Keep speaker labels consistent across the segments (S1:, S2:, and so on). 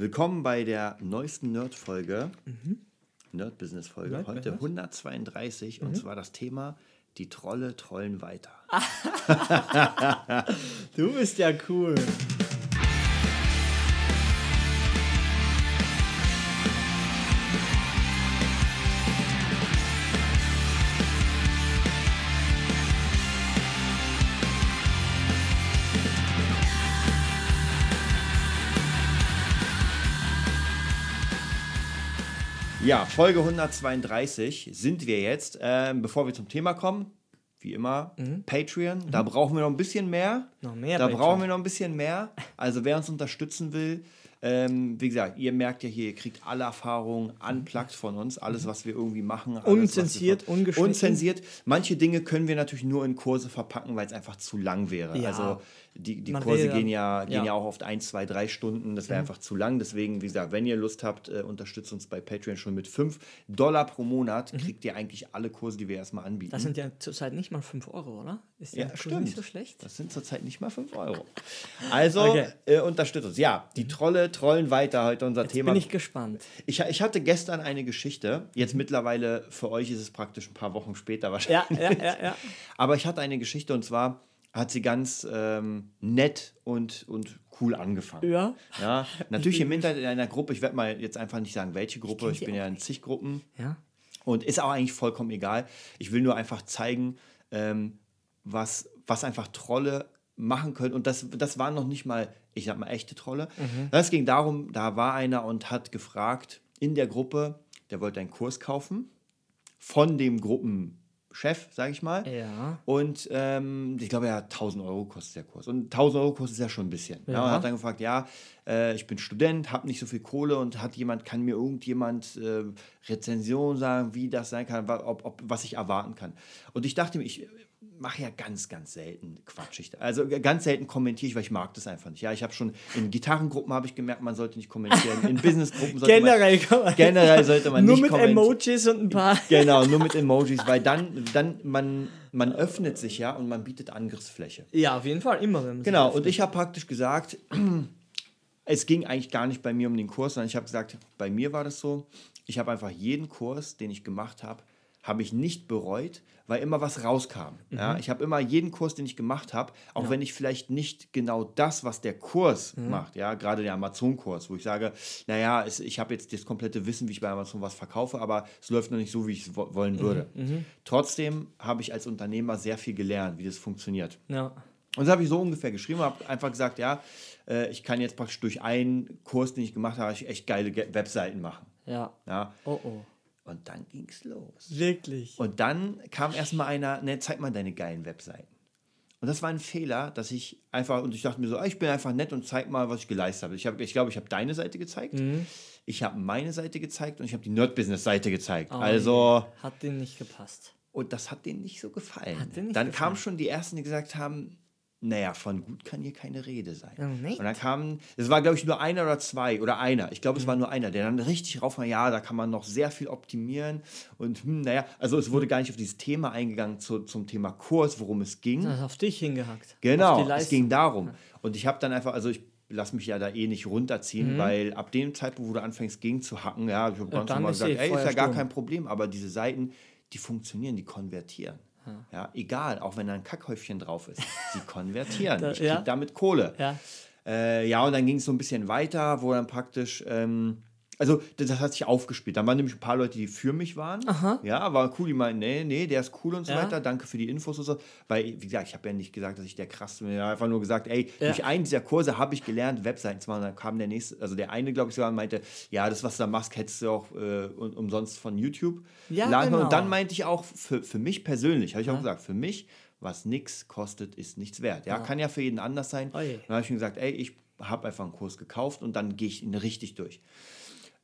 S1: Willkommen bei der neuesten Nerd-Folge, Nerd-Business-Folge,
S2: Nerd
S1: heute
S2: Business?
S1: 132 und zwar das Thema Die Trolle trollen weiter.
S2: Du bist ja cool.
S1: Ja, Folge 132 sind wir jetzt. Ähm, bevor wir zum Thema kommen, wie immer, Patreon. Da brauchen wir noch ein bisschen mehr.
S2: Noch mehr
S1: Da
S2: Patreon.
S1: brauchen wir noch ein bisschen mehr. Also wer uns unterstützen will, ähm, wie gesagt, ihr merkt ja hier, ihr kriegt alle Erfahrungen unplugged von uns, alles, was wir irgendwie machen. Alles,
S2: Unzensiert, ungeschnitten.
S1: Unzensiert. Manche Dinge können wir natürlich nur in Kurse verpacken, weil es einfach zu lang wäre.
S2: Ja.
S1: Also die, die
S2: Man
S1: Kurse
S2: will
S1: gehen ja, gehen ja.
S2: ja.
S1: auch oft ein, zwei, drei Stunden. Das wäre einfach zu lang. Deswegen, wie gesagt, wenn ihr Lust habt, äh, unterstützt uns bei Patreon schon mit 5 Dollar pro Monat. Kriegt ihr eigentlich alle Kurse, die wir erstmal anbieten.
S2: Das sind ja zurzeit nicht mal 5 Euro, oder? Ist
S1: Ja, stimmt.
S2: nicht so schlecht?
S1: Das sind zurzeit nicht mal 5 Euro. Also
S2: Okay.
S1: äh, unterstützt uns. Ja, die Trolle trollen weiter heute unser
S2: Jetzt
S1: Thema.
S2: bin ich gespannt.
S1: Ich, ich hatte gestern eine Geschichte. Jetzt mittlerweile für euch ist es praktisch ein paar Wochen später wahrscheinlich.
S2: Ja, ja, ja, ja.
S1: Aber ich hatte eine Geschichte und zwar hat sie ganz ähm, nett und, und cool angefangen.
S2: Ja.
S1: Ja, natürlich im Internet in einer Gruppe. Ich werde mal jetzt einfach nicht sagen, welche Gruppe. Ich,
S2: sie
S1: bin ja in zig Gruppen.
S2: Ja.
S1: Und ist auch eigentlich vollkommen egal. Ich will nur einfach zeigen, ähm, was, was einfach Trolle machen können. Und das, das waren noch nicht mal, ich sag mal, echte Trolle. Das ging darum, da war einer und hat gefragt in der Gruppe, der wollte einen Kurs kaufen von dem Gruppenchef, sage ich mal.
S2: Ja.
S1: Und ähm, ich glaube, ja, 1000 Euro kostet der Kurs. Und 1000 Euro kostet ja schon ein bisschen. Ja.
S2: Ja.
S1: und hat dann gefragt, ja, äh, ich bin Student, habe nicht so viel Kohle und hat jemand, kann mir irgendjemand äh, Rezension sagen, wie das sein kann, ob, ob, was ich erwarten kann. Und ich dachte mir, ich mache ja ganz, ganz selten Quatsch. Ich, also äh, ganz selten kommentiere ich, weil ich mag das einfach nicht. Ja, ich habe schon in Gitarrengruppen habe ich gemerkt, man sollte nicht kommentieren. In Businessgruppen sollte
S2: Generell man.
S1: man generell sollte man
S2: Nur
S1: nicht
S2: mit
S1: kommentieren.
S2: Emojis und ein paar.
S1: Genau, nur mit Emojis, weil dann, dann man, man öffnet sich ja und man bietet Angriffsfläche.
S2: Ja, auf jeden Fall, immer
S1: Genau, und ich habe praktisch gesagt, es ging eigentlich gar nicht bei mir um den Kurs, sondern ich habe gesagt, bei mir war das so, ich habe einfach jeden Kurs, den ich gemacht habe, habe ich nicht bereut, weil immer was rauskam. Ja, ich habe immer jeden Kurs, den ich gemacht habe, auch wenn ich vielleicht nicht genau das, was der Kurs macht, ja, gerade der Amazon-Kurs, wo ich sage, naja, es, ich habe jetzt das komplette Wissen, wie ich bei Amazon was verkaufe, aber es läuft noch nicht so, wie ich es wo wollen würde. Trotzdem habe ich als Unternehmer sehr viel gelernt, wie das funktioniert.
S2: Ja.
S1: Und das habe ich so ungefähr geschrieben, habe einfach gesagt, ja, äh, ich kann jetzt praktisch durch einen Kurs, den ich gemacht habe, echt geile Ge- Webseiten machen.
S2: Ja.
S1: Ja.
S2: Oh oh.
S1: Und dann ging es los.
S2: Wirklich.
S1: Und dann kam erstmal einer, ne, zeig mal deine geilen Webseiten. Und das war ein Fehler, dass ich einfach, und ich dachte mir so, ah, ich bin einfach nett und zeig mal, was ich geleistet habe. Ich, hab, ich glaube, ich habe deine Seite gezeigt,
S2: Mhm.
S1: ich habe meine Seite gezeigt und ich habe die Nerd-Business-Seite gezeigt.
S2: Oh
S1: also.
S2: Hat denen nicht gepasst.
S1: und das hat denen nicht so gefallen.
S2: Hat denen nicht
S1: dann
S2: gefallen.
S1: kamen schon die Ersten, die gesagt haben, naja, von gut kann hier keine Rede sein.
S2: Nicht?
S1: Und dann kamen, es war glaube ich nur einer oder zwei oder einer, ich glaube es war nur einer, der dann richtig rauf war, ja, da kann man noch sehr viel optimieren und hm, naja, also es wurde gar nicht auf dieses Thema eingegangen zu, zum Thema Kurs, worum es ging.
S2: Das auf dich hingehackt.
S1: Genau, es ging darum. Und ich habe dann einfach, also ich lasse mich ja da eh nicht runterziehen, weil ab dem Zeitpunkt, wo du anfängst, gegen zu hacken, ja, ich habe ganz normal gesagt, ey, ist ja gar kein Problem, aber diese Seiten, die funktionieren, die konvertieren. Ja, egal, auch wenn da ein Kackhäufchen drauf ist. Sie konvertieren.
S2: Da-
S1: ich kriege
S2: ja.
S1: damit Kohle.
S2: Ja.
S1: Äh, ja, und dann ging es so ein bisschen weiter, wo dann praktisch, ähm, also das, hat sich aufgespielt. Da waren nämlich ein paar Leute, die für mich waren. Ja, war cool, die meinten, nee, nee, der ist cool und so
S2: Ja.
S1: weiter, danke für die Infos und so. Weil, wie gesagt, ich habe ja nicht gesagt, dass ich der krass bin, ich habe einfach nur gesagt, ey,
S2: Ja.
S1: durch einen dieser Kurse habe ich gelernt, Webseiten zu machen. Dann kam der nächste, also der eine, glaube ich, sogar meinte, ja, das, was du da machst, hättest du auch äh, um- umsonst von YouTube.
S2: Ja,
S1: laden.
S2: genau.
S1: Und dann meinte ich auch, für, für mich persönlich, habe ich auch gesagt, für mich, was nichts kostet, ist nichts wert. Ja, kann ja für jeden anders sein.
S2: Oh.
S1: Dann habe ich mir gesagt, ey, ich habe einfach einen Kurs gekauft und dann gehe ich ihn richtig durch.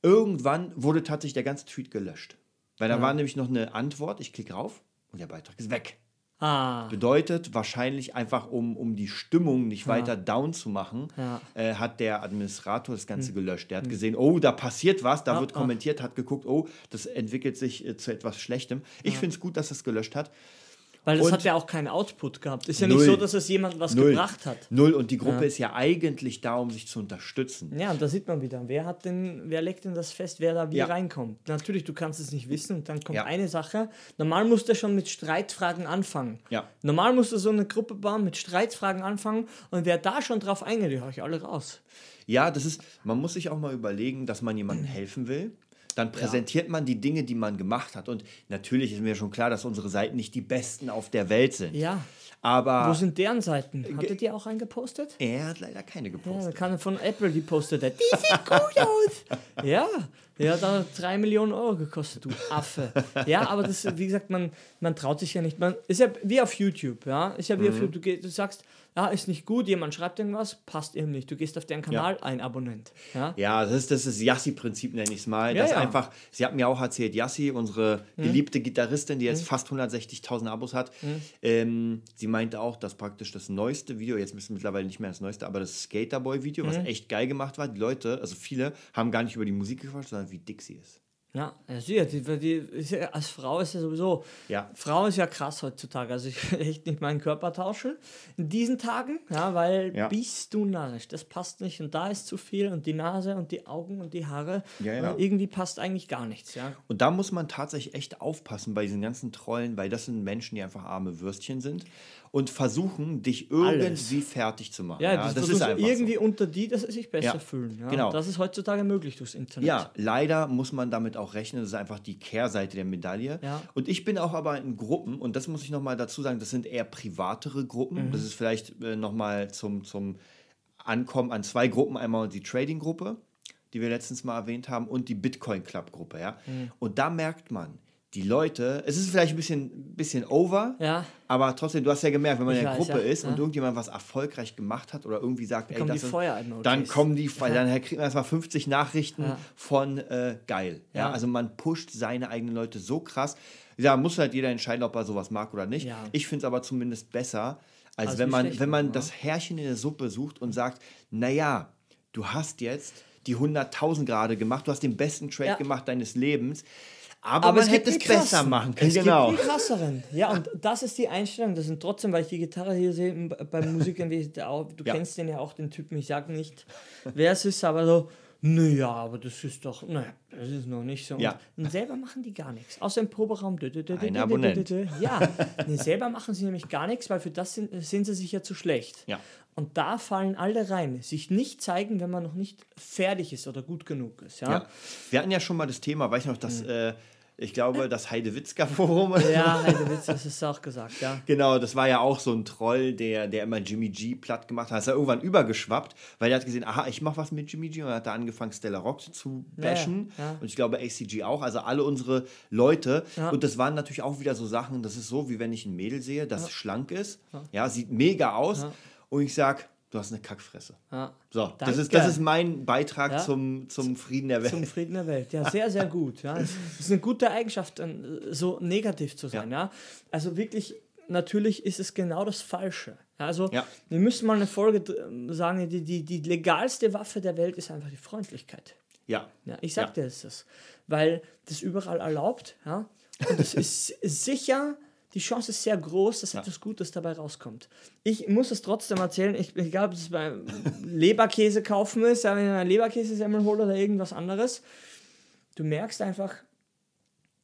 S1: Irgendwann wurde tatsächlich der ganze Tweet gelöscht. Weil da war nämlich noch eine Antwort, ich klicke rauf und der Beitrag ist weg.
S2: Ah.
S1: Bedeutet wahrscheinlich einfach, um, um die Stimmung nicht weiter down zu machen,
S2: Ja.
S1: äh, hat der Administrator das Ganze gelöscht. Der hat gesehen, oh, da passiert was, da
S2: Ah,
S1: wird
S2: ah.
S1: kommentiert, hat geguckt, oh, das entwickelt sich äh, zu etwas Schlechtem. Ich finde es gut, dass er es gelöscht hat.
S2: Weil das
S1: Und-
S2: hat ja auch keinen Output gehabt. Ist ja
S1: Null.
S2: nicht so, dass es jemand was
S1: Null.
S2: gebracht hat.
S1: Null. Und die Gruppe
S2: Ja.
S1: ist ja eigentlich da, um sich zu unterstützen.
S2: Ja, und da sieht man wieder, wer hat denn, wer legt denn das fest, wer da wie
S1: Ja.
S2: reinkommt. Natürlich, du kannst es nicht wissen und dann kommt
S1: Ja.
S2: eine Sache. Normal musst du schon mit Streitfragen anfangen.
S1: Ja.
S2: Normal musst du so eine Gruppe bauen, mit Streitfragen anfangen und wer da schon drauf eingeht, die hau ich alle raus.
S1: Ja, das ist, man muss sich auch mal überlegen, dass man jemandem helfen will. Dann präsentiert man die Dinge, die man gemacht hat. Und natürlich ist mir schon klar, dass unsere Seiten nicht die besten auf der Welt sind.
S2: Ja.
S1: Aber
S2: Wo sind deren Seiten? Hattet ihr auch einen gepostet?
S1: er hat leider keine
S2: Ja,
S1: gepostet.
S2: da kann von Apple, die postet er. Die sieht gut aus. Ja, der hat da drei Millionen Euro gekostet, du Affe. Ja, aber das, wie gesagt, man, man traut sich ja nicht. Man ist ja wie auf YouTube, ja. Ist ja wie
S1: Mhm.
S2: auf YouTube. Du, du sagst, ja, ist nicht gut, jemand schreibt irgendwas, passt ihm nicht. Du gehst auf deren Kanal, ein Abonnent. Ja.
S1: Ja, das ist das ist Yassi-Prinzip, nenne ich es mal.
S2: Ja,
S1: das
S2: ja.
S1: einfach, sie hat mir auch erzählt, Yassi, unsere geliebte Gitarristin, die jetzt fast 160.000 Abos hat, ähm, sie meinte auch, dass praktisch das neueste Video, jetzt ist mittlerweile nicht mehr das neueste, aber das Skaterboy-Video, was echt geil gemacht war, die Leute, also viele, haben gar nicht über die Musik gequatscht, sondern wie dick sie ist.
S2: Ja, ja, sicher, die, die, ja, als Frau ist ja sowieso.
S1: Ja.
S2: Frau ist ja krass heutzutage. Also ich will echt nicht meinen Körper tauschen in diesen Tagen, ja, weil
S1: Ja.
S2: bist du narrisch. Das passt nicht und da ist zu viel und die Nase und die Augen und die Haare.
S1: Ja, ja.
S2: Und irgendwie passt eigentlich gar nichts, ja.
S1: Und da muss man tatsächlich echt aufpassen bei diesen ganzen Trollen, weil das sind Menschen, die einfach arme Würstchen sind und versuchen, dich irgendwie fertig zu machen.
S2: Ja, das,
S1: das ist einfach
S2: irgendwie
S1: so.
S2: unter die, dass sie sich besser
S1: Ja,
S2: fühlen. Ja.
S1: genau.
S2: Das ist heutzutage möglich durchs Internet.
S1: Ja, leider muss man damit auch rechnen. Das ist einfach die Kehrseite der Medaille.
S2: Ja.
S1: Und ich bin auch aber in Gruppen, und das muss ich nochmal dazu sagen, das sind eher privatere Gruppen.
S2: Mhm.
S1: Das ist vielleicht äh, nochmal zum, zum Ankommen an zwei Gruppen. Einmal die Trading-Gruppe, die wir letztens mal erwähnt haben, und die Bitcoin-Club-Gruppe. Ja?
S2: Mhm.
S1: Und da merkt man, die Leute, es ist vielleicht ein bisschen, bisschen over,
S2: Ja.
S1: aber trotzdem, du hast ja gemerkt, wenn man
S2: Ich
S1: in der
S2: weiß,
S1: Gruppe
S2: ja,
S1: ist
S2: ja.
S1: und irgendjemand was erfolgreich gemacht hat oder irgendwie sagt, ey,
S2: kommen
S1: das ist- dann kommen die, dann kriegt man erstmal 50 Nachrichten
S2: Ja.
S1: von äh, geil. Ja?
S2: Ja.
S1: Also man pusht seine eigenen Leute so krass. Da muss halt jeder entscheiden, ob er sowas mag oder nicht.
S2: Ja.
S1: Ich finde es aber zumindest besser, als
S2: Als
S1: wenn man,
S2: schlecht
S1: wenn man das Härchen in der Suppe sucht und sagt, naja, du hast jetzt die 100.000 gerade gemacht, du hast den besten Trade
S2: Ja.
S1: gemacht deines Lebens, aber,
S2: Aber
S1: man
S2: es
S1: hätte es besser machen können.
S2: Es
S1: Genau.
S2: gibt die krasseren. Ja, und das ist die Einstellung. Das sind trotzdem, weil ich die Gitarre hier sehe beim Musikern, wie auch- du
S1: Ja.
S2: kennst den ja auch, den Typen. Ich sage nicht, wer es ist, aber so, naja, aber das ist doch, naja, das ist noch nicht so.
S1: Ja.
S2: Und selber machen die gar nichts. Außer im Proberaum. dü- dü- dü-
S1: Ein Abonnent.
S2: Ja, nee, selber machen sie nämlich gar nichts, weil für das sind, sind sie sich ja zu schlecht.
S1: Ja.
S2: Und da fallen alle rein. Sich nicht zeigen, wenn man noch nicht fertig ist oder gut genug ist. Ja,
S1: Ja. Wir hatten ja schon mal das Thema, weiß ich noch, dass, äh, ich glaube, das Heidewitzka-Forum.
S2: ja Heidewitz, das ist auch gesagt, ja.
S1: Genau, das war ja auch so ein Troll, der, der immer Jimmy G platt gemacht hat. Ist er irgendwann übergeschwappt, weil er hat gesehen, aha, ich mache was mit Jimmy G und hat da angefangen, Stella Rock zu bashen.
S2: Ja, ja.
S1: Und ich glaube, ACG auch, also alle unsere Leute.
S2: Ja.
S1: Und das waren natürlich auch wieder so Sachen, das ist so, wie wenn ich ein Mädel sehe, das schlank ist, ja. sieht mega aus. Und ich sag, du hast eine Kackfresse.
S2: ja.
S1: So, das
S2: Danke.
S1: ist, das ist mein Beitrag
S2: Ja.
S1: zum, zum Frieden der Welt.
S2: Zum Frieden der Welt. Ja, sehr, sehr gut. Ja. Das ist eine gute Eigenschaft, so negativ zu sein. Ja. Also wirklich, natürlich ist es genau das Falsche. Ja, Also,
S1: Ja.
S2: wir müssen mal eine Folge sagen, die, die, die legalste Waffe der Welt ist einfach die Freundlichkeit.
S1: ja.
S2: Ja, ich sag
S1: Ja.
S2: dir das. Weil das überall erlaubt, ja. Und es ist sicher, die Chance ist sehr groß, dass etwas Gutes dabei rauskommt. Ich muss es trotzdem erzählen, ich, glaube, dass es beim Leberkäse kaufen ist, ja, wenn ich einen Leberkäsesemmel hole oder irgendwas anderes. Du merkst einfach,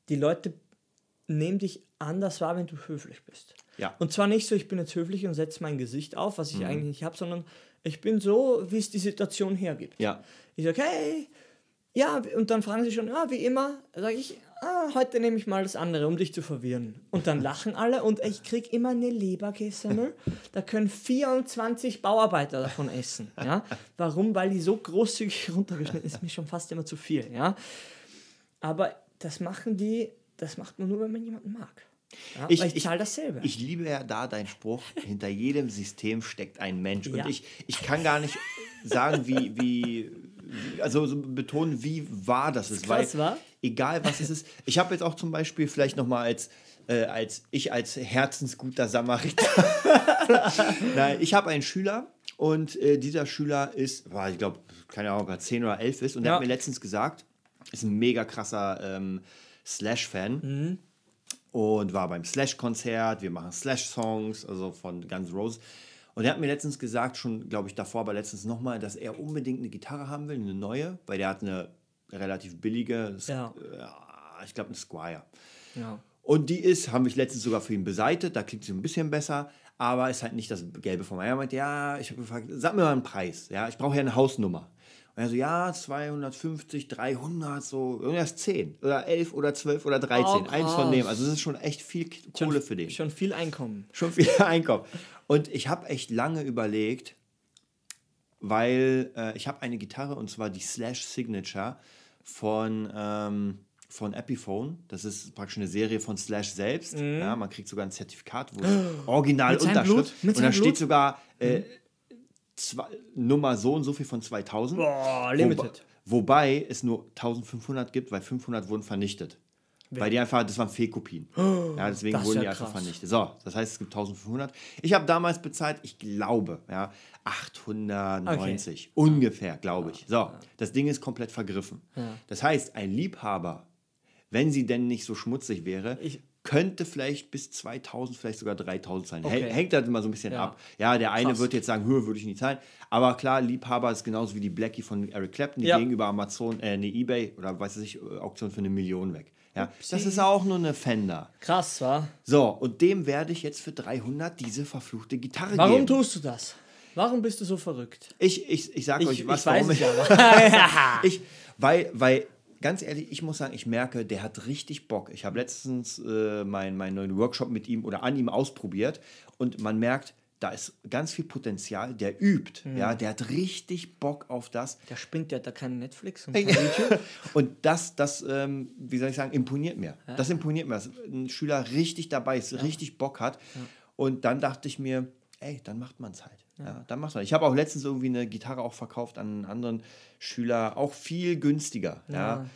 S2: die Leute nehmen dich anders wahr, wenn du höflich bist.
S1: Ja.
S2: Und zwar nicht so, ich bin jetzt höflich und setze mein Gesicht auf, was ich
S1: Mhm.
S2: eigentlich nicht habe, sondern ich bin so, wie es die Situation hergibt.
S1: Ja.
S2: Ich sage, hey, ja, und dann fragen sie schon, ja, wie immer, sage ich, ah, heute nehme ich mal das andere, um dich zu verwirren. Und dann lachen alle und ich kriege immer eine Leberkässemmel. Da können 24 Bauarbeiter davon essen. Ja? Warum? Weil die so großzügig runtergeschnitten ist, mir schon fast immer zu viel. Ja? Aber das machen die, das macht man nur, wenn man jemanden mag. Ja?
S1: Ich-
S2: ich
S1: ich-
S2: zahle dasselbe.
S1: Ich liebe ja da deinen Spruch, hinter jedem System steckt ein Mensch.
S2: Ja.
S1: Und ich, ich kann gar nicht sagen, wie, wie also so betonen, wie wahr das ist.
S2: krass,
S1: weil
S2: wa?
S1: egal was es ist. Ich habe jetzt auch zum Beispiel vielleicht nochmal als, äh, als ich als herzensguter Samariter. Nein, ich habe einen Schüler und äh, dieser Schüler ist, boah, ich glaube, keine Ahnung, ob er 10 oder 11 ist. Und der
S2: Ja.
S1: hat mir letztens gesagt, ist ein mega krasser ähm, Slash-Fan. und war beim Slash-Konzert. Wir machen Slash-Songs, also von Guns Roses. Und er hat mir letztens gesagt, schon glaube ich davor, aber letztens nochmal, dass er unbedingt eine Gitarre haben will, eine neue, weil der hat eine relativ billige,
S2: Ja.
S1: äh, ich glaube eine Squire.
S2: Ja.
S1: Und die ist, haben wir letztens sogar für ihn beseitet, da klingt sie ein bisschen besser, aber ist halt nicht das Gelbe vom Ei. Er meinte, ja, ich habe gefragt, sag mir mal einen Preis, ja, ich brauche ja eine Hausnummer. Und er so, ja, 250, 300, so, irgendwas 10 oder 11 oder 12 oder 13,
S2: Oh,
S1: eins von dem. Also das ist schon echt viel Kohle für den.
S2: Schon viel Einkommen.
S1: Schon viel Einkauf. Und ich habe echt lange überlegt, weil äh, ich habe eine Gitarre und zwar die Slash Signature von, ähm, von Epiphone. Das ist praktisch eine Serie von Slash selbst. Ja, man kriegt sogar ein Zertifikat, wo original
S2: Mhm. Mit
S1: Unterschrift. Und da
S2: Blut?
S1: steht sogar äh, zwei, Nummer so und so viel von 2000.
S2: Boah, limited.
S1: Wo, wobei es nur 1500 gibt, weil 500 wurden vernichtet. Weil die einfach, das waren Fehlkopien. Ja, deswegen wurden
S2: ja
S1: die einfach
S2: krass.
S1: vernichtet. So, das heißt, es gibt 1500. Ich habe damals bezahlt, ich glaube, ja, 890. Ungefähr, glaube ich. So, das Ding ist komplett vergriffen. Das heißt, ein Liebhaber, wenn sie denn nicht so schmutzig wäre,
S2: Ich-
S1: könnte vielleicht bis 2000, vielleicht sogar 3000 sein.
S2: Okay.
S1: Häng- Hängt halt immer so ein bisschen
S2: Ja.
S1: ab. Ja, der eine
S2: Krass.
S1: wird jetzt sagen, höher würde ich nicht zahlen. Aber klar, Liebhaber ist genauso wie die Blackie von Eric Clapton, die
S2: Ja.
S1: gegenüber Amazon, äh, eine Ebay oder weiß ich, Auktion für eine Million weg. Ja, das ist auch nur eine Fender.
S2: Krass, wa?
S1: So, und dem werde ich jetzt für 300 diese verfluchte Gitarre
S2: Warum
S1: geben.
S2: tust du das? Warum bist du so verrückt?
S1: ich, ich, ich sage
S2: Ich,
S1: euch
S2: ich
S1: was,
S2: weiß
S1: warum ich, ich, weil, weil, ganz ehrlich, ich muss sagen, ich merke, der hat richtig Bock. Ich habe letztens äh, meinen meinen neuen Workshop mit ihm oder an ihm ausprobiert und man merkt, da ist ganz viel Potenzial. Der übt,
S2: Mhm.
S1: ja, der hat richtig Bock auf das.
S2: Der spinnt, der hat da keinen Netflix und kein YouTube.
S1: und das, das ähm, wie soll ich sagen, imponiert mir. Das imponiert mir, dass ein Schüler richtig dabei ist, richtig Bock hat. Und dann dachte ich mir, ey, dann macht man es halt. Ja. dann macht man. Ich habe auch letztens irgendwie eine Gitarre auch verkauft an einen anderen Schüler, auch viel günstiger. Ja.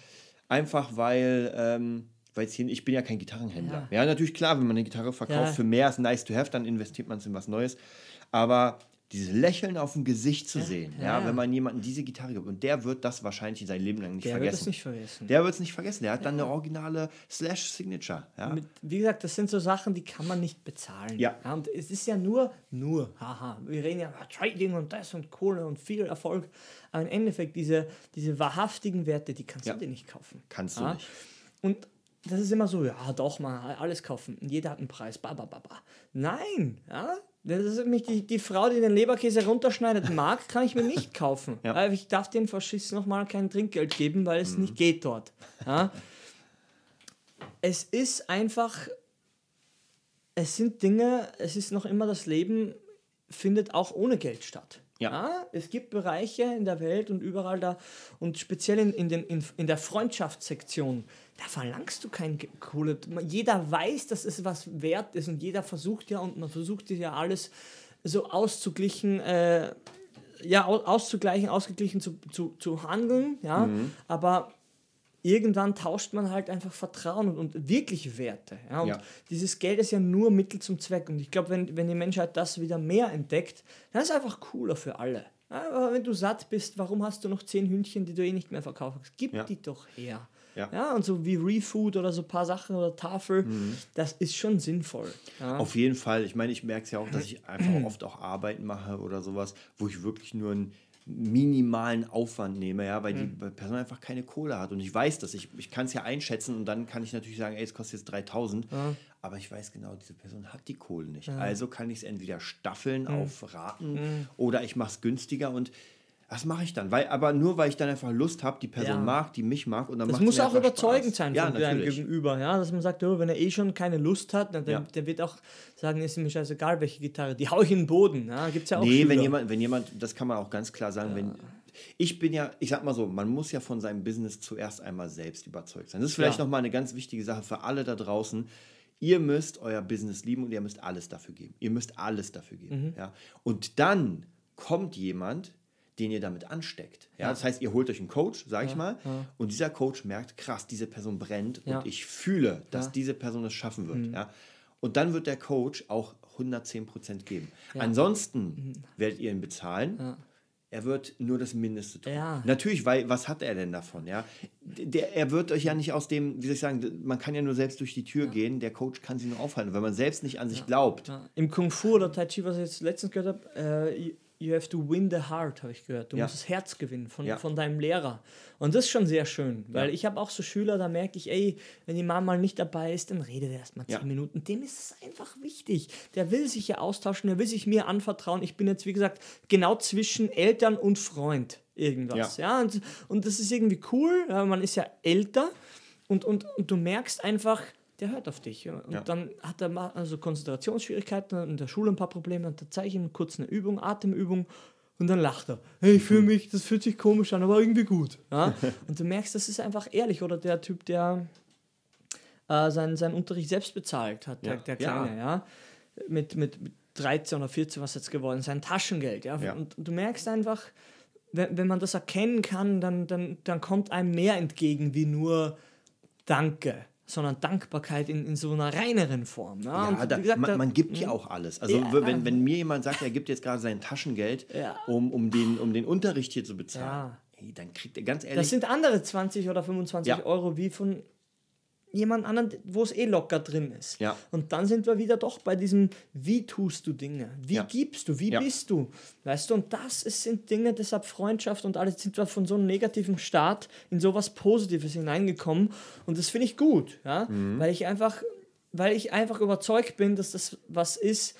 S1: Einfach weil, ähm, weil hier, ich bin ja kein Gitarrenhändler. Ja. natürlich klar, wenn man eine Gitarre verkauft
S2: Ja.
S1: für mehr als nice to have, dann investiert man es in was Neues. Aber dieses Lächeln auf dem Gesicht zu sehen, ja,
S2: ja.
S1: wenn man jemandem diese Gitarre gibt, und der wird das wahrscheinlich sein Leben lang nicht
S2: Der wird
S1: vergessen.
S2: das nicht vergessen.
S1: Der wird es nicht vergessen. Der hat dann eine originale Slash-Signature. Ja?
S2: Mit, wie gesagt, das sind so Sachen, die kann man nicht bezahlen.
S1: Ja.
S2: und es ist ja nur, nur, haha, wir reden ja über Trading und das und Kohle und viel Erfolg. Aber im Endeffekt, diese, diese wahrhaftigen Werte, die kannst
S1: Ja.
S2: du dir nicht kaufen.
S1: Kannst du
S2: Ja?
S1: nicht.
S2: Und das ist immer so, ja, doch mal alles kaufen. Und jeder hat einen Preis. Ba, ba, ba, ba. Nein, ja. Das ist nämlich die, die Frau, die den Leberkäse runterschneidet, mag, kann ich mir nicht kaufen.
S1: Ja.
S2: Ich darf den Faschist nochmal kein Trinkgeld geben, weil es nicht geht dort. Ja. Es ist einfach, es sind Dinge, es ist noch immer das Leben, findet auch ohne Geld statt.
S1: Ja.
S2: es gibt Bereiche in der Welt und überall da und speziell in, in, den, in, in der Freundschaftssektion, da verlangst du kein Kohle. Jeder weiß, dass es was wert ist und jeder versucht ja und man versucht ja alles so auszuglichen, äh, ja, au- auszugleichen, ausgeglichen zu, zu, zu handeln, ja, aber irgendwann tauscht man halt einfach Vertrauen und, und wirkliche Werte. Ja? Und
S1: Ja.
S2: dieses Geld ist ja nur Mittel zum Zweck. Und ich glaube, wenn, wenn die Menschheit das wieder mehr entdeckt, dann ist es einfach cooler für alle. Ja, aber wenn du satt bist, warum hast du noch zehn Hühnchen, die du eh nicht mehr verkaufen kannst? Gib
S1: Ja.
S2: die doch her.
S1: Ja.
S2: und so wie Refood oder so ein paar Sachen oder Tafel, das ist schon sinnvoll. Ja.
S1: Auf jeden Fall. Ich meine, ich merke es ja auch, dass ich einfach oft auch Arbeiten mache oder sowas, wo ich wirklich nur einen minimalen Aufwand nehme, ja, weil die Person einfach keine Kohle hat. Und ich weiß das. Ich, ich kann es ja einschätzen und dann kann ich natürlich sagen, ey, es kostet jetzt 3000. Aber ich weiß genau, diese Person hat die Kohle nicht. Also kann ich es entweder staffeln auf Raten oder ich mache es günstiger und was mache ich dann? Weil, aber nur weil ich dann einfach Lust habe, die Person
S2: Ja.
S1: mag, die mich mag und dann
S2: Das muss auch überzeugend
S1: Spaß.
S2: sein
S1: ja,
S2: von deinem. Gegenüber, ja, dass man sagt, oh, wenn er eh schon keine Lust hat, dann,
S1: Ja.
S2: der wird auch sagen, ist mir scheißegal, welche Gitarre, die hau ich in den Boden. Ja, gibt's ja auch
S1: Nee, wenn jemand, wenn jemand, das kann man auch ganz klar sagen, wenn ich bin ja, ich sag mal so, man muss ja von seinem Business zuerst einmal selbst überzeugt sein. Das ist vielleicht
S2: Ja.
S1: noch mal eine ganz wichtige Sache für alle da draußen. Ihr müsst euer Business lieben und ihr müsst alles dafür geben. Ihr müsst alles dafür geben.
S2: Mhm.
S1: Ja? Und dann kommt jemand, den ihr damit ansteckt. Ja? Das heißt, ihr holt euch einen Coach, sage ich mal, und dieser Coach merkt, krass, diese Person brennt
S2: Ja.
S1: und ich fühle, dass
S2: Ja.
S1: diese Person es schaffen
S2: Mhm.
S1: wird. Ja? Und dann wird der Coach auch 110% geben.
S2: Mhm.
S1: Ansonsten werdet ihr ihn bezahlen. Er wird nur das Mindeste tun.
S2: Ja.
S1: Natürlich, weil was hat er denn davon? Ja? der, er wird euch ja nicht aus dem, wie soll ich sagen, man kann ja nur selbst durch die Tür gehen, der Coach kann sie nur aufhalten. Wenn man selbst nicht an sich glaubt,
S2: Ja. Im Kung Fu oder Tai Chi, was ich jetzt letztens gehört habe, äh, you- have to win the heart, habe ich gehört. Du
S1: Ja.
S2: musst das Herz gewinnen von,
S1: Ja.
S2: von deinem Lehrer. Und das ist schon sehr schön, weil ich habe auch so Schüler, da merke ich, ey, wenn die Mama mal nicht dabei ist, dann redet er erst mal zehn
S1: Ja.
S2: Minuten. Dem ist es einfach wichtig. Der will sich ja austauschen, der will sich mir anvertrauen. Ich bin jetzt, wie gesagt, genau zwischen Eltern und Freund irgendwas. Ja, und, und das ist irgendwie cool. Ja, man ist ja älter und, und, und du merkst einfach, der hört auf dich. Und
S1: Ja.
S2: dann hat er ma- also Konzentrationsschwierigkeiten, in der Schule ein paar Probleme, und da zeige ich ihm kurz eine Übung, Atemübung und dann lacht er. Hey, ich fühle mich, das fühlt sich komisch an, aber irgendwie gut. Ja? und du merkst, das ist einfach ehrlich. Oder der Typ, der äh, seinen, seinen Unterricht selbst bezahlt hat, der,
S1: Ja.
S2: der. Kleine, ja. Mit, mit, mit 13 oder 14, was jetzt geworden sein Taschengeld, ja.
S1: Ja.
S2: Und du merkst einfach, wenn, wenn man das erkennen kann, dann, dann, dann kommt einem mehr entgegen wie nur Danke, sondern Dankbarkeit in, in so einer reineren Form. Ja,
S1: Ja, da,
S2: gesagt,
S1: man, man gibt ja auch alles. Also
S2: Ja.
S1: wenn, wenn mir jemand sagt, er gibt jetzt gerade sein Taschengeld,
S2: Ja.
S1: um, um, den, um den Unterricht hier zu bezahlen,
S2: Ja.
S1: ey, dann kriegt er ganz ehrlich.
S2: Das sind andere 20 oder 25
S1: Ja.
S2: Euro wie von jemand anderen, wo es eh locker drin ist.
S1: Ja.
S2: Und dann sind wir wieder doch bei diesem, wie tust du Dinge? Wie
S1: Ja.
S2: gibst du? Wie
S1: Ja.
S2: bist du? Weißt du, und das ist, sind Dinge, deshalb Freundschaft und alles sind wir von so einem negativen Start in sowas Positives hineingekommen. Und das finde ich gut, ja?
S1: Mhm.
S2: weil ich einfach, weil ich einfach überzeugt bin, dass das was ist,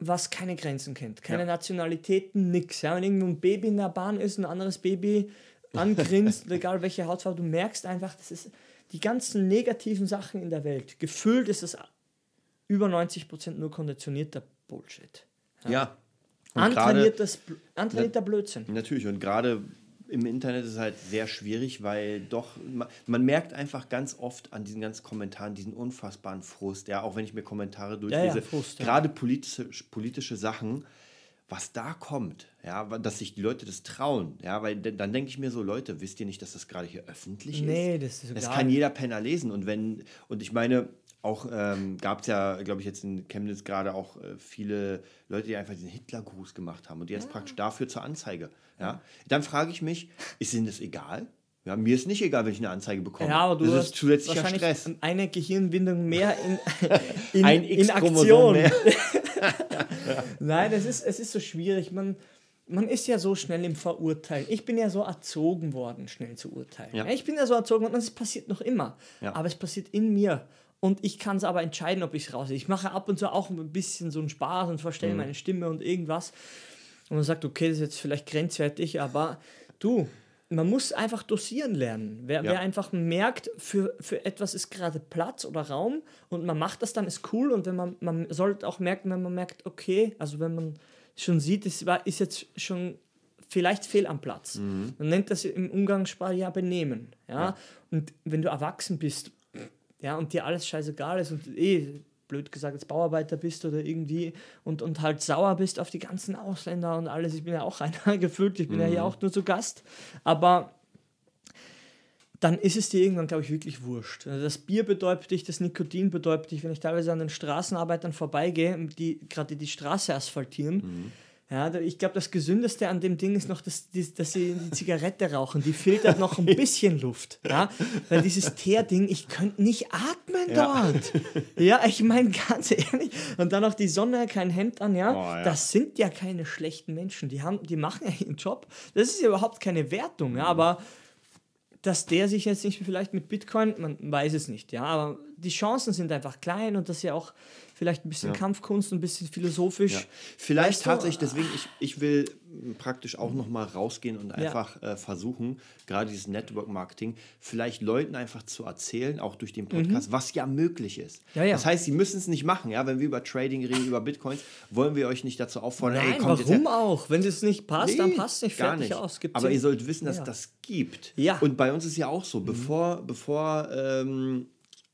S2: was keine Grenzen kennt, keine. Nationalitäten, nix. Ja? Wenn irgendwo ein Baby in der Bahn ist, ein anderes Baby angrinst, egal welche Hautfarbe, du merkst einfach, das ist die ganzen negativen Sachen in der Welt. Gefühlt ist es über 90% nur konditionierter Bullshit.
S1: ja. Und gerade,
S2: Antrainiertes, antrainierter Blödsinn.
S1: natürlich, und gerade im Internet ist es halt sehr schwierig, weil doch, man, man merkt einfach ganz oft an diesen ganzen Kommentaren diesen unfassbaren Frust, ja, auch wenn ich mir Kommentare
S2: ja,
S1: durchlese,
S2: Frust, ja.
S1: gerade politische, politische Sachen, was da kommt, ja, dass sich die Leute das trauen, ja, weil dann denke ich mir so, Leute, wisst ihr nicht, dass das gerade hier öffentlich
S2: Nee,
S1: ist?
S2: das ist
S1: Das kann jeder Penner lesen und wenn, und ich meine, auch ähm, gab es ja, glaube ich, jetzt in Chemnitz gerade auch äh, viele Leute, die einfach diesen Hitlergruß gemacht haben und jetzt praktisch dafür zur Anzeige. Ja? Dann frage ich mich, ist Ihnen das egal? Ja, mir ist nicht egal, wenn ich eine Anzeige bekomme.
S2: Ja, aber du
S1: das
S2: hast
S1: ist zusätzlicher
S2: wahrscheinlich
S1: Stress.
S2: eine Gehirnwindung mehr in, in,
S1: Ein
S2: in Aktion.
S1: mehr.
S2: Nein, es ist, es ist so schwierig. Man, man ist ja so schnell im Verurteilen. Ich bin ja so erzogen worden, schnell zu urteilen.
S1: Ja.
S2: Ich bin ja so erzogen worden und es passiert noch immer.
S1: Ja.
S2: Aber es passiert in mir. Und ich kann es aber entscheiden, ob ich es raus. Ich mache ab und zu auch ein bisschen so einen Spaß und verstelle
S1: Mhm.
S2: meine Stimme und irgendwas. Und man sagt, okay, das ist jetzt vielleicht grenzwertig, aber du, man muss einfach dosieren lernen. Wer,
S1: Ja.
S2: wer einfach merkt, für, für etwas ist gerade Platz oder Raum und man macht das dann, ist cool. Und wenn man, man sollte auch merken, wenn man merkt, okay, also wenn man schon sieht, es war, ist jetzt schon vielleicht fehl am Platz. Man nennt das im Umgangssprache ja Benehmen. Ja?
S1: Ja.
S2: Und wenn du erwachsen bist, ja, und dir alles scheißegal ist und eh, blöd gesagt, jetzt Bauarbeiter bist oder irgendwie und, und halt sauer bist auf die ganzen Ausländer und alles. Ich bin ja auch einer gefühlt, ich bin ja hier auch nur zu Gast. Aber dann ist es dir irgendwann, glaube ich, wirklich wurscht. Also das Bier betäubt dich, das Nikotin betäubt dich. Wenn ich teilweise an den Straßenarbeitern vorbeigehe, die gerade die Straße asphaltieren, ja, ich glaube, das Gesündeste an dem Ding ist noch, dass, dass sie die Zigarette rauchen. Die filtert noch ein bisschen Luft. Ja? Weil dieses Teerding, ich könnte nicht atmen
S1: Ja.
S2: dort. Ja, ich meine, ganz ehrlich. Und dann noch die Sonne, kein Hemd an, ja?
S1: Oh, ja.
S2: Das sind ja keine schlechten Menschen. Die, haben, die machen ja ihren Job. Das ist ja überhaupt keine Wertung, ja, aber dass der sich jetzt nicht vielleicht mit Bitcoin, man weiß es nicht, ja, aber die Chancen sind einfach klein und das ist ja auch vielleicht ein bisschen
S1: Ja.
S2: Kampfkunst, ein bisschen philosophisch.
S1: Ja. Vielleicht
S2: du,
S1: tatsächlich, deswegen, ich, ich will praktisch auch nochmal rausgehen und einfach äh, versuchen, gerade dieses Network Marketing, vielleicht Leuten einfach zu erzählen, auch durch den Podcast, was ja möglich ist.
S2: Mhm.
S1: Das heißt, sie müssen es nicht machen, ja. Wenn wir über Trading reden, über Bitcoins, wollen wir euch nicht dazu auffordern,
S2: Nein,
S1: ey, kommt jetzt
S2: warum auch? Wenn es nicht passt, dann
S1: Nee,
S2: passt es nicht.
S1: gar nicht.
S2: aus. Gibt's
S1: Aber ihr sollt wissen, dass das gibt.
S2: Ja. Mhm.
S1: Und bei uns ist ja auch so, bevor, bevor, ähm,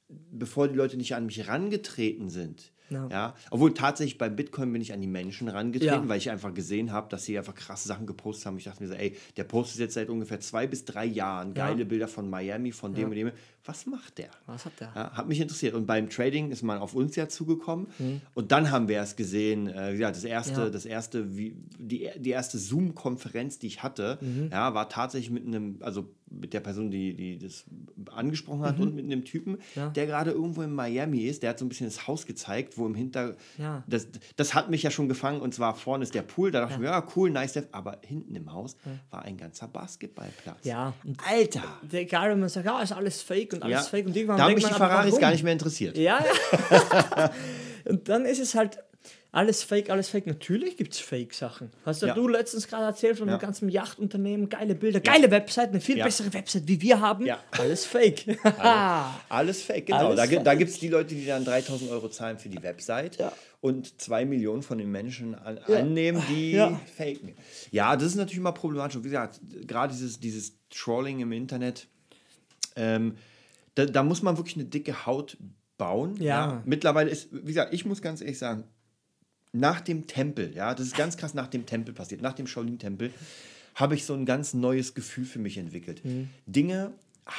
S1: bevor die Leute nicht an mich rangetreten sind,
S2: Ja.
S1: Ja. Obwohl tatsächlich beim Bitcoin bin ich an die Menschen rangetreten,
S2: Ja.
S1: weil ich einfach gesehen habe, dass sie einfach krasse Sachen gepostet haben. Ich dachte mir so, ey, der postet jetzt seit ungefähr zwei bis drei Jahren
S2: Ja.
S1: geile Bilder von Miami, von dem und dem. Was macht der?
S2: Was hat der?
S1: Ja, hat mich interessiert. Und beim Trading ist man auf uns ja zugekommen. Und dann haben wir es gesehen, äh, ja, das erste,
S2: Mhm. Ja.
S1: das erste, wie, die, die erste Zoom-Konferenz, die ich hatte,
S2: Mhm.
S1: ja, war tatsächlich mit einem, also mit der Person, die, die das angesprochen hat und mit einem Typen,
S2: Mhm. Ja.
S1: der gerade irgendwo in Miami ist. Der hat so ein bisschen das Haus gezeigt, wo im Hinter.
S2: Ja.
S1: Das, das hat mich ja schon gefangen und zwar vorne ist der Pool. Da dachte ich mir, ja, cool, nice. Def. Aber hinten im Haus war ein ganzer Basketballplatz.
S2: Ja, und
S1: Alter!
S2: egal, wenn man sagt, ja, ist alles fake und alles
S1: Ja.
S2: fake und irgendwann
S1: Da haben mich die Ferraris gar nicht mehr interessiert.
S2: Ja, ja. und dann ist es halt alles fake, alles fake. Natürlich gibt es Fake-Sachen. Hast ja,
S1: Ja.
S2: du letztens gerade erzählt von
S1: Ja.
S2: dem ganzen Yachtunternehmen, geile Bilder, geile Website, eine viel
S1: Ja.
S2: bessere Website, wie wir haben.
S1: Ja.
S2: Alles fake.
S1: Alles fake, genau.
S2: Alles
S1: da da gibt es die Leute, die dann 3000 Euro zahlen für die Website
S2: Ja.
S1: und zwei Millionen von den Menschen an,
S2: Ja.
S1: annehmen, die
S2: Ja.
S1: faken. Ja, das ist natürlich immer problematisch. Und wie gesagt, gerade dieses, dieses Trolling im Internet, ähm, da, da muss man wirklich eine dicke Haut bauen.
S2: Ja.
S1: Mittlerweile ist, wie gesagt, ich muss ganz ehrlich sagen, nach dem Tempel, ja, das ist ganz krass nach dem Tempel passiert, nach dem Shaolin-Tempel, habe ich so ein ganz neues Gefühl für mich entwickelt.
S2: Mhm.
S1: Dinge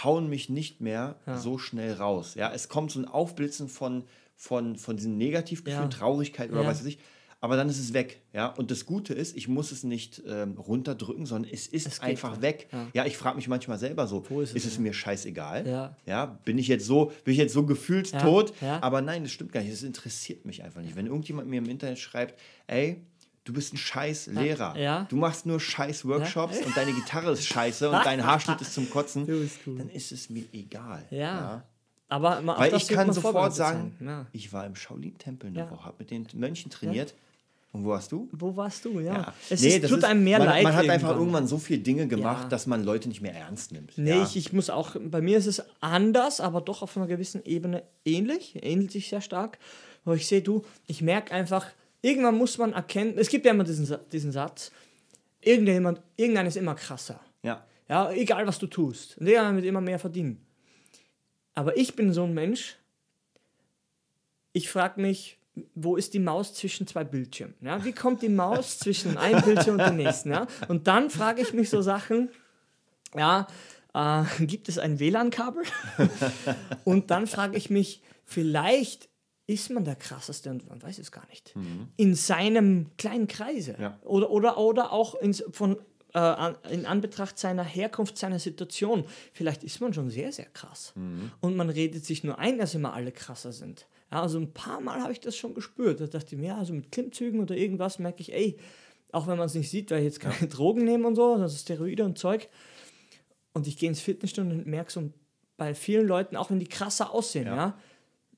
S1: hauen mich nicht mehr so schnell raus. Ja, es kommt so ein Aufblitzen von, von, von diesem Negativgefühl,
S2: Ja.
S1: Traurigkeit oder
S2: Ja.
S1: was weiß ich. Aber dann ist es weg. Ja? Und das Gute ist, ich muss es nicht ähm, runterdrücken, sondern es ist
S2: Es
S1: einfach weg.
S2: Ja.
S1: Ja, ich frage mich manchmal selber so,
S2: Wo ist
S1: ist
S2: es
S1: es,
S2: denn?
S1: mir scheißegal?
S2: Ja.
S1: Ja, bin ich jetzt so, bin ich jetzt so gefühlstot?
S2: Ja.
S1: Aber nein, das stimmt gar nicht. Das interessiert mich einfach nicht. Wenn irgendjemand mir im Internet schreibt, ey, du bist ein scheiß Lehrer.
S2: Ja.
S1: Du machst nur scheiß Workshops und deine Gitarre ist scheiße und dein Haarschnitt ist zum Kotzen, dann ist es mir egal.
S2: Ja. Aber man, auf
S1: Weil ich kann sofort sagen.
S2: Ja.
S1: ich war im Shaolin-Tempel eine
S2: Ja.
S1: Woche, habe mit den Mönchen trainiert. Und wo warst du?
S2: Wo warst du? Ja.
S1: Ja.
S2: Es
S1: Nee,
S2: ist, tut
S1: ist-
S2: einem mehr
S1: man,
S2: leid.
S1: Man hat einfach irgendwann so viele Dinge gemacht,
S2: Ja.
S1: dass man Leute nicht mehr ernst nimmt.
S2: Nee,
S1: ja.
S2: ich, ich muss auch, bei mir ist es anders, aber doch auf einer gewissen Ebene ähnlich, ähnelt sich sehr stark, wo ich sehe, du, ich merke einfach, irgendwann muss man erkennen, es gibt ja immer diesen, diesen Satz, irgendjemand, irgendeiner ist immer krasser.
S1: ja.
S2: Ja, egal was du tust. Und irgendwann wird immer mehr verdienen. Aber ich bin so ein Mensch, ich frage mich, wo ist die Maus zwischen zwei Bildschirmen? Ja, wie kommt die Maus zwischen einem Bildschirm und dem nächsten? Ja? Und dann frage ich mich so Sachen, ja, äh, gibt es ein WLAN-Kabel? und dann frage ich mich, vielleicht ist man der krasseste und man weiß es gar nicht. In seinem kleinen Kreise.
S1: Ja.
S2: Oder, oder, oder auch in, von, äh, an, in Anbetracht seiner Herkunft, seiner Situation. Vielleicht ist man schon sehr, sehr krass. Und man redet sich nur ein, dass immer alle krasser sind. Ja, also ein paar Mal habe ich das schon gespürt. Da dachte ich mir, ja, also mit Klimmzügen oder irgendwas merke ich, ey, auch wenn man es nicht sieht, weil ich jetzt keine Drogen nehme und so, also Steroide und Zeug. Und ich gehe ins Fitnessstudio und merke so bei vielen Leuten, auch wenn die krasser aussehen, ja,
S1: Ja.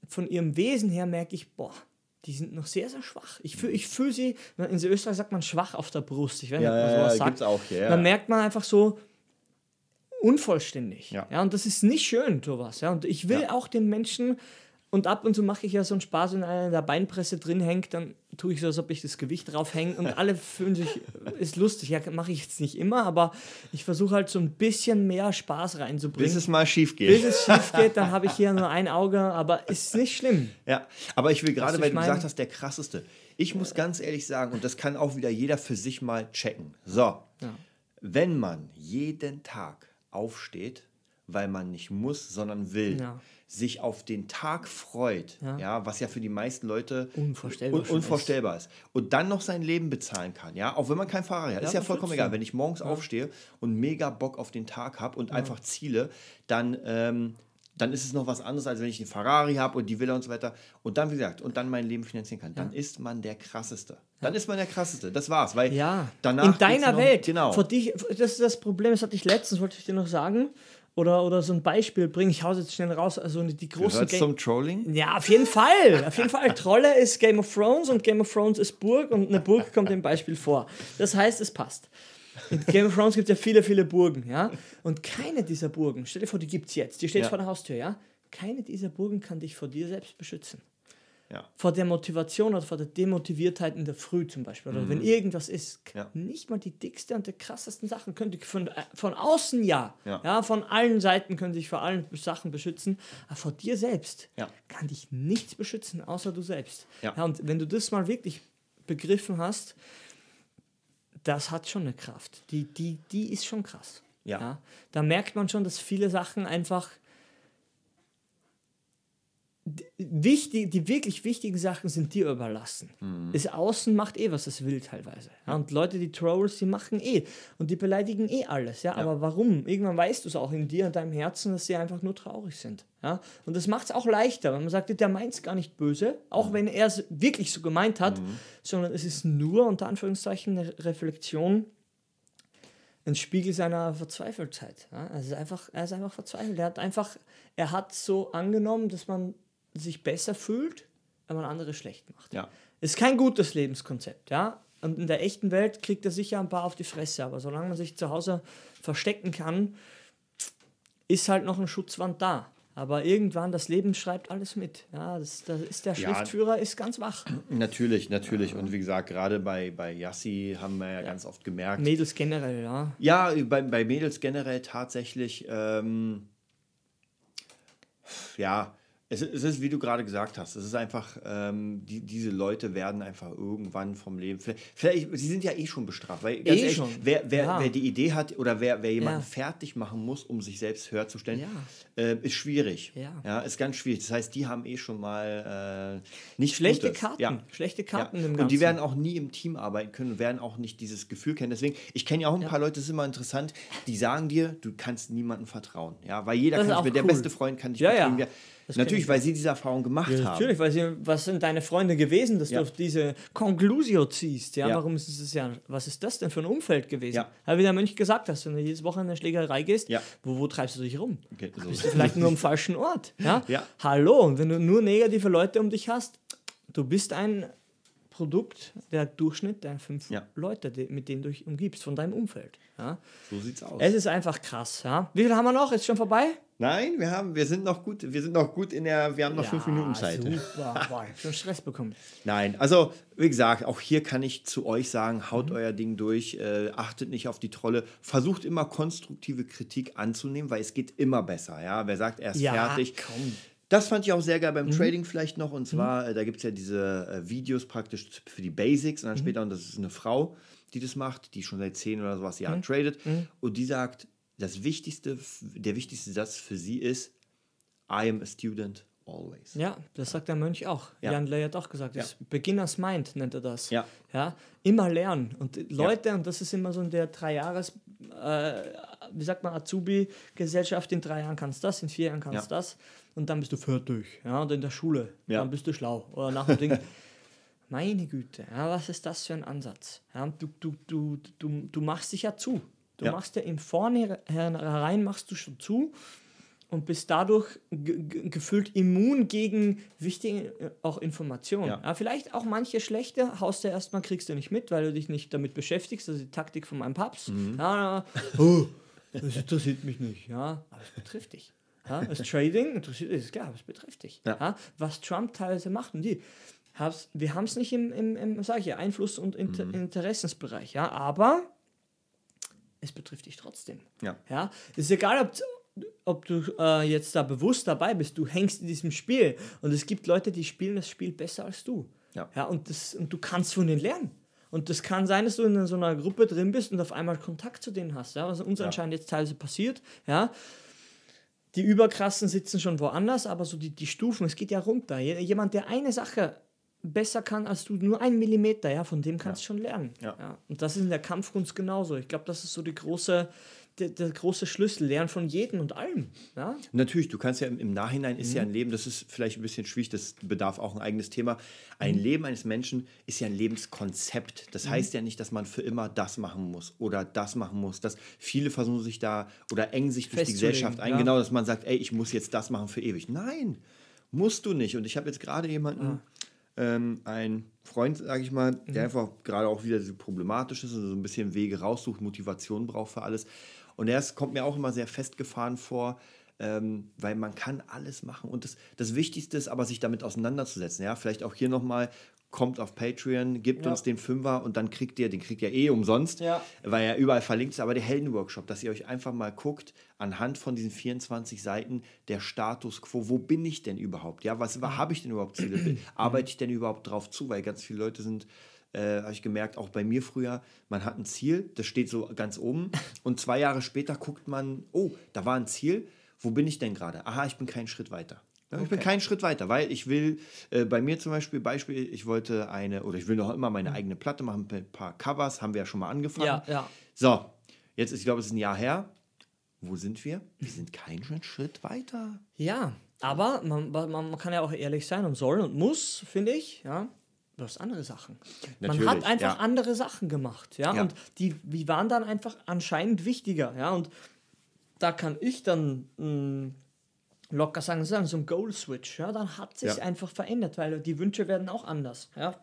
S2: von ihrem Wesen her merke ich, boah, die sind noch sehr, sehr schwach. Ich fühle ich fühl sie, in Österreich sagt man schwach auf der Brust. Ich weiß nicht,
S1: Ja,
S2: ob man
S1: ja,
S2: sowas
S1: ja,
S2: sagt.
S1: auch ja.
S2: Dann merkt man einfach so unvollständig.
S1: Ja.
S2: Ja. und das ist nicht schön, sowas. Ja, und ich will
S1: Ja.
S2: auch den Menschen, und ab und zu mache ich ja so einen Spaß, wenn einer in der Beinpresse drin hängt, dann tue ich so, als ob ich das Gewicht drauf hänge und alle fühlen sich, ist lustig. Ja, mache ich jetzt nicht immer, aber ich versuche halt so ein bisschen mehr Spaß reinzubringen.
S1: Bis es mal schief geht.
S2: Bis es schief geht, dann habe ich hier nur ein Auge, aber ist nicht schlimm.
S1: Ja, aber ich will gerade, weil du gesagt hast, der krasseste. Ich muss ganz ehrlich sagen, und das kann auch wieder jeder für sich mal checken. So, wenn man jeden Tag aufsteht, weil man nicht muss, sondern will,
S2: Ja.
S1: sich auf den Tag freut,
S2: Ja.
S1: ja. was ja für die meisten Leute
S2: Unvorstellbar
S1: un unvorstellbar ist. Und dann noch sein Leben bezahlen kann, ja, auch wenn man kein Fahrer hat. ist ja vollkommen egal. Wenn ich morgens aufstehe und mega Bock auf den Tag habe und einfach ziele, dann ähm, dann ist es noch was anderes, als wenn ich einen Ferrari habe und die Villa und so weiter. Und dann, wie gesagt, und dann mein Leben finanzieren kann. Dann ist man der Krasseste. Dann ist man der Krasseste. Das war's. Weil
S2: Ja,
S1: danach
S2: in deiner
S1: noch,
S2: Welt.
S1: Genau.
S2: Für dich, das ist das Problem, das hatte ich letztens, wollte ich dir noch sagen. Oder, oder so ein Beispiel bringen. Ich hau jetzt schnell raus. Also die großen
S1: Gehört zum Trolling?
S2: Ja, auf jeden Fall. Auf jeden Fall. Trolle ist Game of Thrones und Game of Thrones ist Burg und eine Burg kommt im Beispiel vor. Das heißt, es passt. In Game of Thrones gibt es ja viele, viele Burgen, ja. Und keine dieser Burgen, stell dir vor, die gibt es jetzt, die steht
S1: Ja.
S2: vor der Haustür, ja. Keine dieser Burgen kann dich vor dir selbst beschützen.
S1: Ja.
S2: vor der Motivation oder vor der Demotiviertheit in der Früh zum Beispiel. Oder wenn irgendwas ist.
S1: Mhm. Ja.
S2: Nicht mal die dickste und die krassesten Sachen können dich von, äh, von außen ja.
S1: Ja.
S2: Von allen Seiten können dich vor allen Sachen beschützen. Aber vor dir selbst
S1: Ja.
S2: kann dich nichts beschützen, außer du selbst.
S1: Ja.
S2: und wenn du das mal wirklich begriffen hast, das hat schon eine Kraft. Die, die, die ist schon krass.
S1: Ja.
S2: Da merkt man schon, dass viele Sachen einfach wichtig, die wirklich wichtigen Sachen sind dir überlassen.
S1: Mhm.
S2: Das Außen macht eh, was es will teilweise. Ja, und Leute, die Trolls, die machen eh und die beleidigen eh alles. Ja, aber warum? Irgendwann weißt du es auch in dir und deinem Herzen, dass sie einfach nur traurig sind. Ja, und das macht es auch leichter, wenn man sagt, der meint es gar nicht böse,
S1: Mhm.
S2: auch wenn er es wirklich so gemeint hat, sondern es ist nur unter Anführungszeichen eine Reflexion ein Spiegel seiner Verzweifeltheit. Ja? Er, ist einfach, er ist einfach verzweifelt. Er hat einfach, er hat so angenommen, dass man sich besser fühlt, wenn man andere schlecht macht.
S1: Ja.
S2: Ist kein gutes Lebenskonzept, ja. Und in der echten Welt kriegt er sicher ein paar auf die Fresse, aber solange man sich zu Hause verstecken kann, ist halt noch eine Schutzwand da. Aber irgendwann, das Leben schreibt alles mit. Ja, das, das ist der
S1: Ja.
S2: Schriftführer, ist ganz wach.
S1: Natürlich, natürlich. Und wie gesagt, gerade bei, bei Yassi haben wir ja, ganz oft gemerkt.
S2: Mädels generell, ja.
S1: Ja, bei, bei Mädels generell tatsächlich, ähm, ja, es, es ist, wie du gerade gesagt hast, es ist einfach, ähm, die, diese Leute werden einfach irgendwann vom Leben, vielleicht, vielleicht sie sind ja eh schon bestraft, weil ganz
S2: Eh
S1: ehrlich,
S2: schon.
S1: wer, wer,
S2: Ja.
S1: wer die Idee hat oder wer, wer jemanden
S2: Ja.
S1: fertig machen muss, um sich selbst höher zu stellen,
S2: Ja.
S1: äh, ist schwierig.
S2: Ja.
S1: ist ganz schwierig. Das heißt, die haben eh schon mal äh, nicht
S2: Schlechte
S1: Gutes.
S2: Karten,
S1: Ja.
S2: schlechte. Karten im
S1: Und die
S2: Ganzen.
S1: werden auch nie im Team arbeiten können und werden auch nicht dieses Gefühl kennen. Deswegen, ich kenne ja auch ein paar Leute, das ist immer interessant, die sagen dir, du kannst niemandem vertrauen. Ja, weil jeder
S2: Das
S1: kann der
S2: cool.
S1: beste Freund kann dich
S2: Ja, ja. Das
S1: Natürlich,
S2: ich
S1: weil sie diese Erfahrung gemacht
S2: Ja,
S1: haben.
S2: natürlich, weil sie, was sind deine Freunde gewesen, dass
S1: Ja.
S2: du auf diese Conclusio ziehst? Ja,
S1: Ja.
S2: warum ist es ja, was ist das denn für ein Umfeld gewesen?
S1: Ja.
S2: Wie der Mönch gesagt hast, wenn du jedes Woche in eine Schlägerei gehst,
S1: Ja.
S2: wo, wo treibst du dich rum?
S1: Okay, so.
S2: Bist du vielleicht nur am falschen Ort? Ja?
S1: Ja.
S2: Hallo, und wenn du nur negative Leute um dich hast, du bist ein Produkt, der Durchschnitt der fünf
S1: Ja.
S2: Leute, die, mit denen du dich umgibst, von deinem Umfeld. Ja?
S1: so sieht's aus.
S2: Es ist einfach krass. Ja? Wie viel haben wir noch? Ist schon vorbei?
S1: Nein, wir haben, wir sind noch gut, wir sind noch gut in der, wir haben noch fünf Minuten Zeit.
S2: Super. Boah, ich schon Stress bekommen.
S1: Nein, also wie gesagt, auch hier kann ich zu euch sagen,
S2: Mhm.
S1: haut euer Ding durch, äh, achtet nicht auf die Trolle, versucht immer konstruktive Kritik anzunehmen, weil es geht immer besser. Ja, wer sagt, er ist
S2: Ja,
S1: fertig.
S2: komm.
S1: Das fand ich auch sehr geil
S2: Mhm.
S1: beim Trading vielleicht noch. Und zwar, äh, da gibt es ja diese äh, Videos praktisch für die Basics
S2: Mhm.
S1: und dann später, und das ist eine Frau, die das macht, die schon seit zehn oder sowas
S2: Mhm.
S1: Jahren tradet. Und die sagt, das Wichtigste, der wichtigste Satz für sie ist, I am a student always.
S2: Ja, das sagt der Mönch auch.
S1: Ja.
S2: Jan Ley hat auch gesagt, das Beginners Mind nennt er das.
S1: Ja.
S2: ja. Immer lernen. Und Leute, und das ist immer so in der drei Jahres, äh, wie sagt man, Azubi-Gesellschaft, in drei Jahren kannst du das, in vier Jahren kannst du
S1: Ja.
S2: das. Und dann bist du fertig. Ja, und in der Schule,
S1: Ja.
S2: dann bist du schlau. Oder nach dem Ding. Meine Güte, ja, was ist das für ein Ansatz? Ja, du, du, du, du, du machst dich ja zu. Du
S1: Ja.
S2: machst ja im Vorne herein, machst du schon zu und bist dadurch ge- ge- gefühlt immun gegen wichtige äh, auch Informationen.
S1: Ja.
S2: Ja. vielleicht auch manche schlechte, haust du erstmal, kriegst du nicht mit, weil du dich nicht damit beschäftigst. Das ist die Taktik von meinem Papst.
S1: Mhm.
S2: Ja, oh, das interessiert mich nicht. Ja, aber es betrifft dich. Ja, das Trading interessiert ist klar, es betrifft dich.
S1: Ja.
S2: Ja. was Trump teilweise macht und die. hab's- Wir haben es nicht im, im, im sag ich ja, Einfluss- und Inter
S1: Mhm.
S2: Interessensbereich, ja, aber es betrifft dich trotzdem.
S1: Ja.
S2: Ja, es ist egal, ob, ob du äh, jetzt da bewusst dabei bist, du hängst in diesem Spiel und es gibt Leute, die spielen das Spiel besser als du.
S1: Ja.
S2: Ja, und, das, und du kannst von denen lernen. Und das kann sein, dass du in so einer Gruppe drin bist und auf einmal Kontakt zu denen hast. Ja, was uns
S1: Ja.
S2: anscheinend jetzt teilweise passiert. Ja, die Überkrassen sitzen schon woanders, aber so die, die Stufen, es geht ja runter. Je- Jemand, der eine Sache besser kann als du, nur ein Millimeter, ja, von dem kannst du schon lernen.
S1: Ja.
S2: Und das ist in der Kampfkunst genauso. Ich glaube, das ist so die große, der, der große Schlüssel. Lernen von jedem und allem. Ja?
S1: Natürlich, du kannst ja im, im Nachhinein ist ja
S2: Mhm.
S1: ein Leben, das ist vielleicht ein bisschen schwierig, das bedarf auch ein eigenes Thema. Ein
S2: Mhm.
S1: Leben eines Menschen ist ja ein Lebenskonzept. Das heißt ja nicht, dass man für immer das machen muss oder das machen muss. Dass viele versuchen sich da oder engen sich durch die Gesellschaft ein,
S2: ja.
S1: genau, dass man sagt, ey, ich muss jetzt das machen für ewig. Nein, musst du nicht. Und ich habe jetzt gerade jemanden, ähm, ein Freund, sage ich mal, der einfach gerade auch wieder so problematisch ist und so ein bisschen Wege raussucht, Motivation braucht für alles. Und er ist, kommt mir auch immer sehr festgefahren vor, ähm, weil man kann alles machen. Und das, das Wichtigste ist aber, sich damit auseinanderzusetzen. Ja, vielleicht auch hier nochmal, kommt auf Patreon, gibt
S2: Ja.
S1: uns den Fünfer und dann kriegt ihr, den kriegt ihr eh umsonst,
S2: Ja.
S1: weil er überall verlinkt ist, aber der Heldenworkshop, dass ihr euch einfach mal guckt, anhand von diesen 24 Seiten, der Status quo, wo bin ich denn überhaupt? Ja, was habe ich denn überhaupt Ziele? Arbeite ich denn überhaupt drauf zu? Weil ganz viele Leute sind, äh, habe ich gemerkt, auch bei mir früher, man hat ein Ziel, das steht so ganz oben und zwei Jahre später guckt man, oh, da war ein Ziel, wo bin ich denn gerade? Aha, ich bin keinen Schritt weiter. Ja, Ich bin keinen Schritt weiter, weil ich will, äh, bei mir zum Beispiel, Beispiel, ich wollte eine, oder ich will noch immer meine eigene Platte machen, ein paar Covers, haben wir ja schon mal angefangen.
S2: Ja, ja.
S1: So, jetzt, ist, ich glaube, es ist ein Jahr her. Wo sind wir? Wir sind keinen Schritt weiter.
S2: Ja, aber man, man, man kann ja auch ehrlich sein und soll und muss, finde ich, ja. Du hast andere Sachen. man
S1: Natürlich,
S2: hat einfach
S1: ja.
S2: andere Sachen gemacht, ja,
S1: Ja.
S2: und die, die waren dann einfach anscheinend wichtiger, ja, und da kann ich dann mh, locker sagen, so ein Goal-Switch, ja, dann hat sich
S1: Ja.
S2: einfach verändert, weil die Wünsche werden auch anders, ja.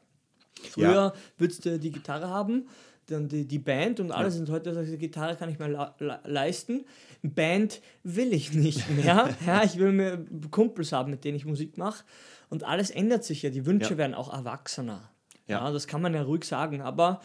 S2: Früher
S1: Ja.
S2: würdest du die Gitarre haben, dann die, die Band und alles. Und heute sagst du, die Gitarre kann ich mir leisten. Band will ich nicht mehr. ja, ich will mir Kumpels haben, mit denen ich Musik mache. Und alles ändert sich ja. Die Wünsche
S1: Ja.
S2: werden auch erwachsener.
S1: Ja.
S2: Ja. das kann man ja ruhig sagen. Aber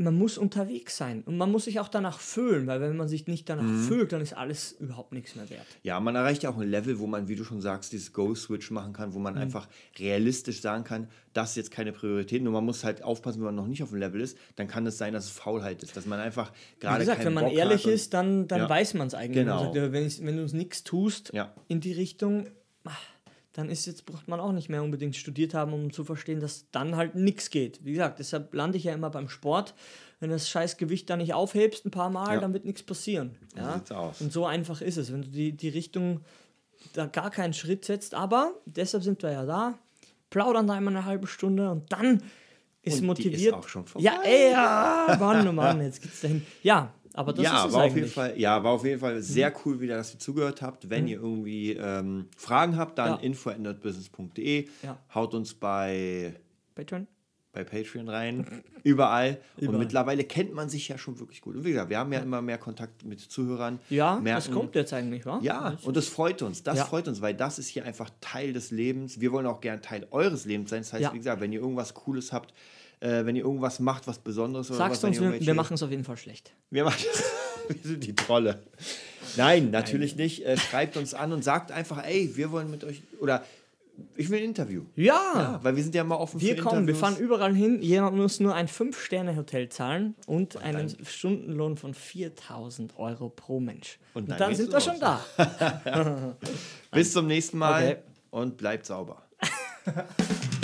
S2: man muss unterwegs sein und man muss sich auch danach fühlen, weil wenn man sich nicht danach
S1: Mhm.
S2: fühlt, dann ist alles überhaupt nichts mehr wert.
S1: Ja, man erreicht ja auch ein Level, wo man, wie du schon sagst, dieses Go-Switch machen kann, wo man
S2: Mhm.
S1: einfach realistisch sagen kann, das ist jetzt keine Priorität. Nur man muss halt aufpassen, wenn man noch nicht auf dem Level ist, dann kann es sein, dass es Faulheit ist, dass man einfach
S2: Wie
S1: gerade
S2: gesagt,
S1: keinen
S2: wenn man
S1: Bock
S2: ehrlich ist, dann, dann
S1: Ja.
S2: weiß man es eigentlich.
S1: Genau.
S2: Sagt, wenn, wenn du uns nichts tust
S1: Ja.
S2: in die Richtung, ah, dann ist jetzt braucht man auch nicht mehr unbedingt studiert haben, um zu verstehen, dass dann halt nichts geht. Wie gesagt, deshalb lande ich ja immer beim Sport. Wenn du das scheiß Gewicht da nicht aufhebst ein paar Mal,
S1: Ja.
S2: dann wird nichts passieren.
S1: So
S2: Ja?
S1: aus.
S2: Und so einfach ist es, wenn du die, die Richtung da gar keinen Schritt setzt. Aber deshalb sind wir ja da, plaudern da immer eine halbe Stunde und dann ist
S1: Und die ist
S2: motiviert.
S1: auch schon vorbei.
S2: ja, ey, ja, Mann, oh Mann, jetzt geht's dahin. Ja, aber das
S1: ja,
S2: ist es
S1: war auf jeden.
S2: Mhm.
S1: Fall, ja, war auf jeden Fall sehr cool wieder, dass ihr zugehört habt. Wenn ihr irgendwie ähm, Fragen habt, dann
S2: Ja.
S1: info at nerdbusiness.de.
S2: Ja.
S1: Haut uns bei,
S2: Patreon?
S1: bei Patreon rein, überall. Und
S2: Überall.
S1: mittlerweile kennt man sich ja schon wirklich gut. Und wie gesagt, wir haben ja, immer mehr Kontakt mit Zuhörern.
S2: Ja, das
S1: merken,
S2: kommt jetzt eigentlich, wa?
S1: Ja, und das freut uns. Das
S2: Ja.
S1: freut uns, weil das ist hier einfach Teil des Lebens. Wir wollen auch gern Teil eures Lebens sein. Das heißt,
S2: Ja.
S1: wie gesagt, wenn ihr irgendwas Cooles habt, äh, wenn ihr irgendwas macht, was Besonderes oder was,
S2: Sagst
S1: wenn
S2: uns, wir, wir machen es auf jeden Fall schlecht.
S1: wir machen wir sind die Trolle. Nein, natürlich nicht. Äh, schreibt uns an und sagt einfach, ey, wir wollen mit euch oder ich will ein Interview.
S2: Ja,
S1: Ja, weil wir sind ja mal offen
S2: wir
S1: für
S2: kommen, wir
S1: Interviews.
S2: fahren überall hin. Jemand muss nur ein 5-Sterne-Hotel zahlen und einen Stundenlohn von 4000 Euro pro Mensch.
S1: Und
S2: Und
S1: dann
S2: dann,
S1: geht's
S2: sind wir schon da.
S1: Bis zum nächsten Mal
S2: Okay.
S1: und bleibt sauber.